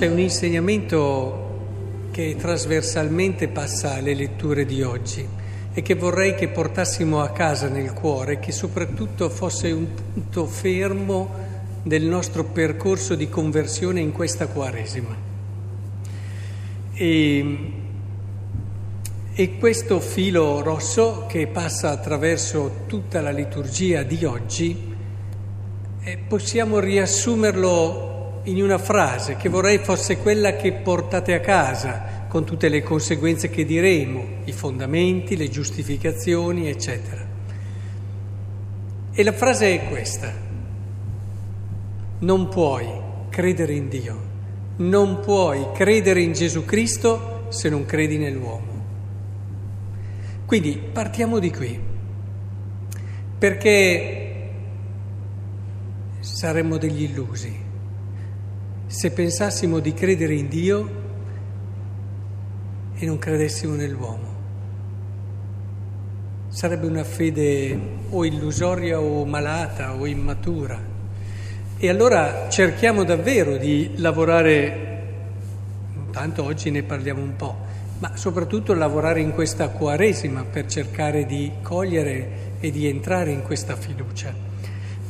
C'è un insegnamento che trasversalmente passa alle letture di oggi e che vorrei che portassimo a casa nel cuore, che soprattutto fosse un punto fermo del nostro percorso di conversione in questa Quaresima. E, e questo filo rosso che passa attraverso tutta la liturgia di oggi, eh, possiamo riassumerlo in una frase che vorrei fosse quella che portate a casa, con tutte le conseguenze che diremo, i fondamenti, le giustificazioni, eccetera. E la frase è questa. Non puoi credere in Dio, non puoi credere in Gesù Cristo se non credi nell'uomo. Quindi partiamo di qui, perché saremmo degli illusi se pensassimo di credere in Dio e non credessimo nell'uomo. Sarebbe una fede o illusoria o malata o immatura. E allora cerchiamo davvero di lavorare, tanto oggi ne parliamo un po', ma soprattutto lavorare in questa Quaresima per cercare di cogliere e di entrare in questa fiducia.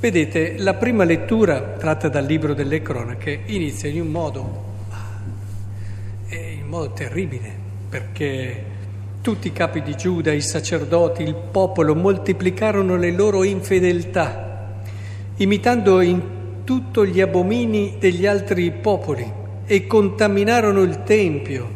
Vedete, la prima lettura tratta dal libro delle cronache inizia in un modo, in modo terribile, perché tutti i capi di Giuda, i sacerdoti, il popolo moltiplicarono le loro infedeltà, imitando in tutto gli abomini degli altri popoli e contaminarono il Tempio.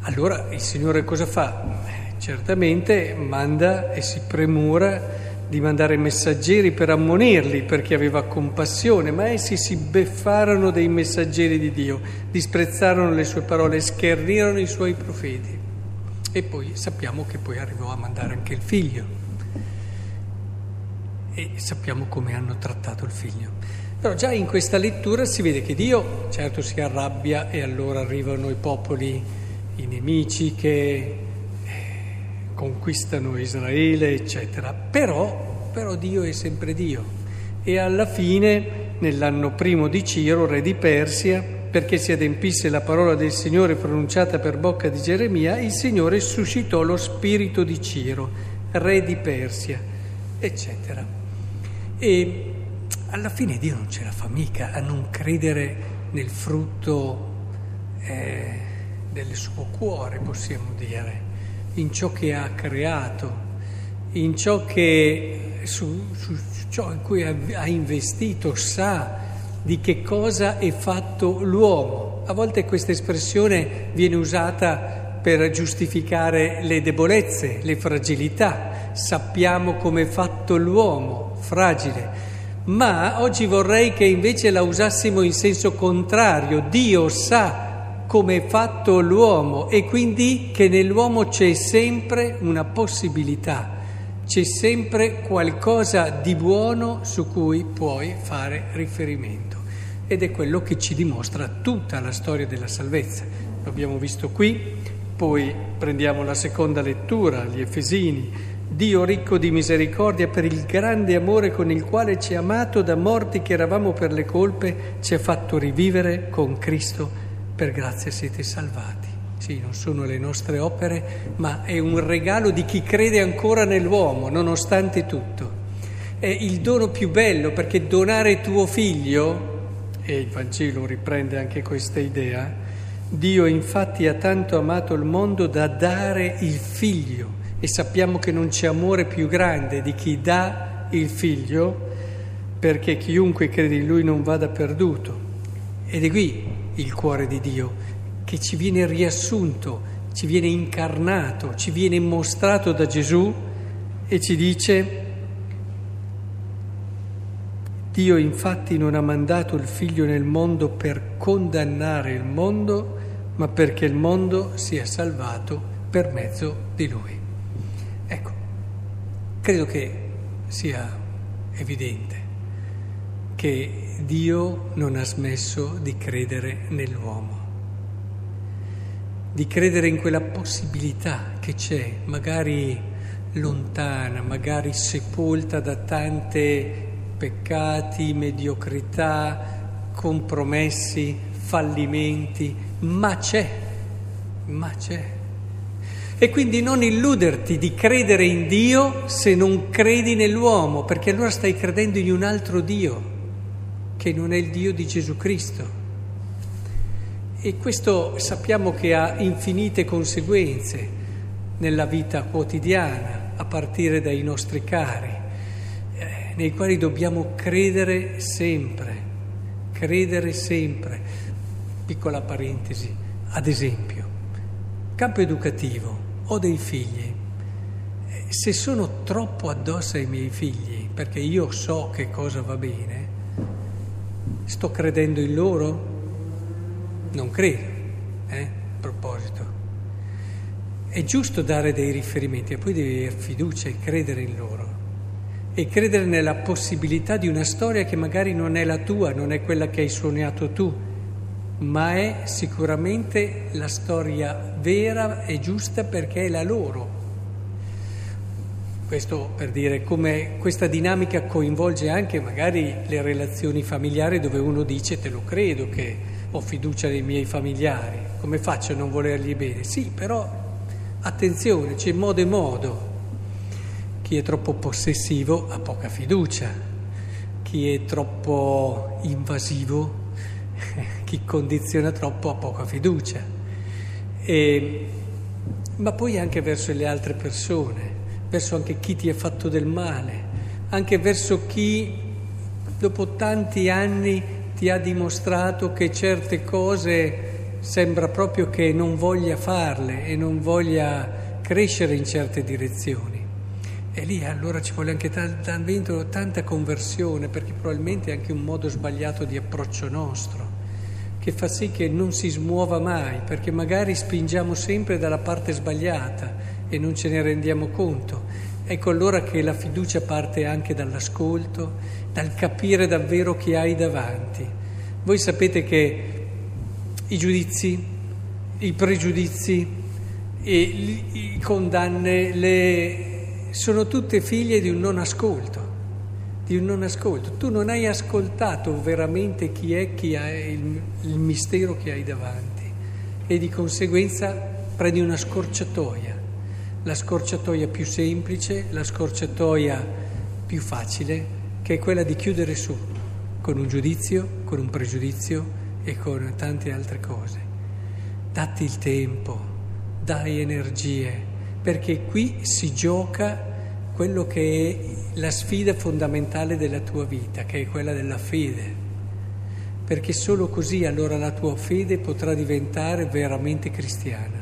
Allora il Signore cosa fa? Eh, certamente manda e si premura di mandare messaggeri per ammonirli perché aveva compassione, ma essi si beffarono dei messaggeri di Dio, disprezzarono le sue parole, schernirono i suoi profeti. E poi sappiamo che poi arrivò a mandare anche il figlio. E sappiamo come hanno trattato il figlio. Però già in questa lettura si vede che Dio certo si arrabbia e allora arrivano i popoli, i nemici che conquistano Israele, eccetera. Però, però Dio è sempre Dio. E alla fine, nell'anno primo di Ciro, re di Persia, perché si adempisse la parola del Signore pronunciata per bocca di Geremia, il Signore suscitò lo spirito di Ciro, re di Persia, eccetera. E alla fine Dio non ce la fa mica a non credere nel frutto eh, del suo cuore, possiamo dire in ciò che ha creato, in ciò, che, su, su ciò in cui ha investito, sa di che cosa è fatto l'uomo. A volte questa espressione viene usata per giustificare le debolezze, le fragilità. Sappiamo come è fatto l'uomo, fragile. Ma oggi vorrei che invece la usassimo in senso contrario. Dio sa come è fatto l'uomo e quindi che nell'uomo c'è sempre una possibilità, c'è sempre qualcosa di buono su cui puoi fare riferimento. Ed è quello che ci dimostra tutta la storia della salvezza. Lo abbiamo visto qui, poi prendiamo la seconda lettura, gli Efesini. Dio ricco di misericordia per il grande amore con il quale ci ha amato da morti che eravamo per le colpe, ci ha fatto rivivere con Cristo per grazia siete salvati. Sì, non sono le nostre opere, ma è un regalo di chi crede ancora nell'uomo, nonostante tutto. È il dono più bello perché donare tuo figlio, e il Vangelo riprende anche questa idea, Dio infatti ha tanto amato il mondo da dare il figlio e sappiamo che non c'è amore più grande di chi dà il figlio perché chiunque crede in lui non vada perduto. Ed è qui il cuore di Dio, che ci viene riassunto, ci viene incarnato, ci viene mostrato da Gesù e ci dice, Dio infatti non ha mandato il figlio nel mondo per condannare il mondo, ma perché il mondo sia salvato per mezzo di lui. Ecco, credo che sia evidente che Dio non ha smesso di credere nell'uomo, di credere in quella possibilità che c'è, magari lontana, magari sepolta da tante peccati, mediocrità, compromessi, fallimenti, ma c'è, ma c'è. E quindi non illuderti di credere in Dio se non credi nell'uomo, perché allora stai credendo in un altro Dio, che non è il Dio di Gesù Cristo. E questo sappiamo che ha infinite conseguenze nella vita quotidiana, a partire dai nostri cari, eh, nei quali dobbiamo credere sempre, credere sempre. Piccola parentesi, ad esempio, campo educativo, ho dei figli, eh, se sono troppo addosso ai miei figli, perché io so che cosa va bene, sto credendo in loro? Non credo, eh? A proposito. È giusto dare dei riferimenti, e poi devi avere fiducia e credere in loro. E credere nella possibilità di una storia che magari non è la tua, non è quella che hai sognato tu, ma è sicuramente la storia vera e giusta perché è la loro. Questo per dire come questa dinamica coinvolge anche magari le relazioni familiari dove uno dice te lo credo che ho fiducia nei miei familiari, come faccio a non volergli bene? Sì, però attenzione, c'è modo e modo. Chi è troppo possessivo ha poca fiducia, chi è troppo invasivo, chi condiziona troppo ha poca fiducia. E, ma poi anche verso le altre persone, verso anche chi ti ha fatto del male, anche verso chi dopo tanti anni ti ha dimostrato che certe cose sembra proprio che non voglia farle e non voglia crescere in certe direzioni. E lì allora ci vuole anche t- tanta conversione, perché probabilmente è anche un modo sbagliato di approccio nostro, che fa sì che non si smuova mai, perché magari spingiamo sempre dalla parte sbagliata e non ce ne rendiamo conto. Ecco allora che la fiducia parte anche dall'ascolto, dal capire davvero chi hai davanti. Voi sapete che i giudizi, i pregiudizi, e i condanne le, sono tutte figlie di un non ascolto, di un non ascolto. Tu non hai ascoltato veramente chi è chi ha il, il mistero che hai davanti e di conseguenza prendi una scorciatoia, la scorciatoia più semplice, la scorciatoia più facile che è quella di chiudere su con un giudizio, con un pregiudizio e con tante altre cose. Datti il tempo, dai energie, perché qui si gioca quello che è la sfida fondamentale della tua vita, che è quella della fede. Perché solo così allora la tua fede potrà diventare veramente cristiana.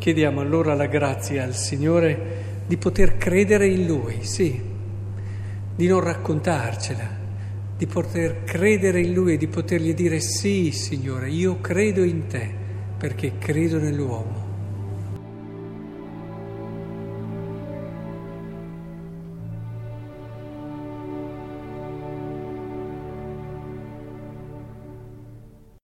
Chiediamo allora la grazia al Signore di poter credere in Lui, sì, di non raccontarcela, di poter credere in Lui e di potergli dire sì, Signore, io credo in te perché credo nell'uomo.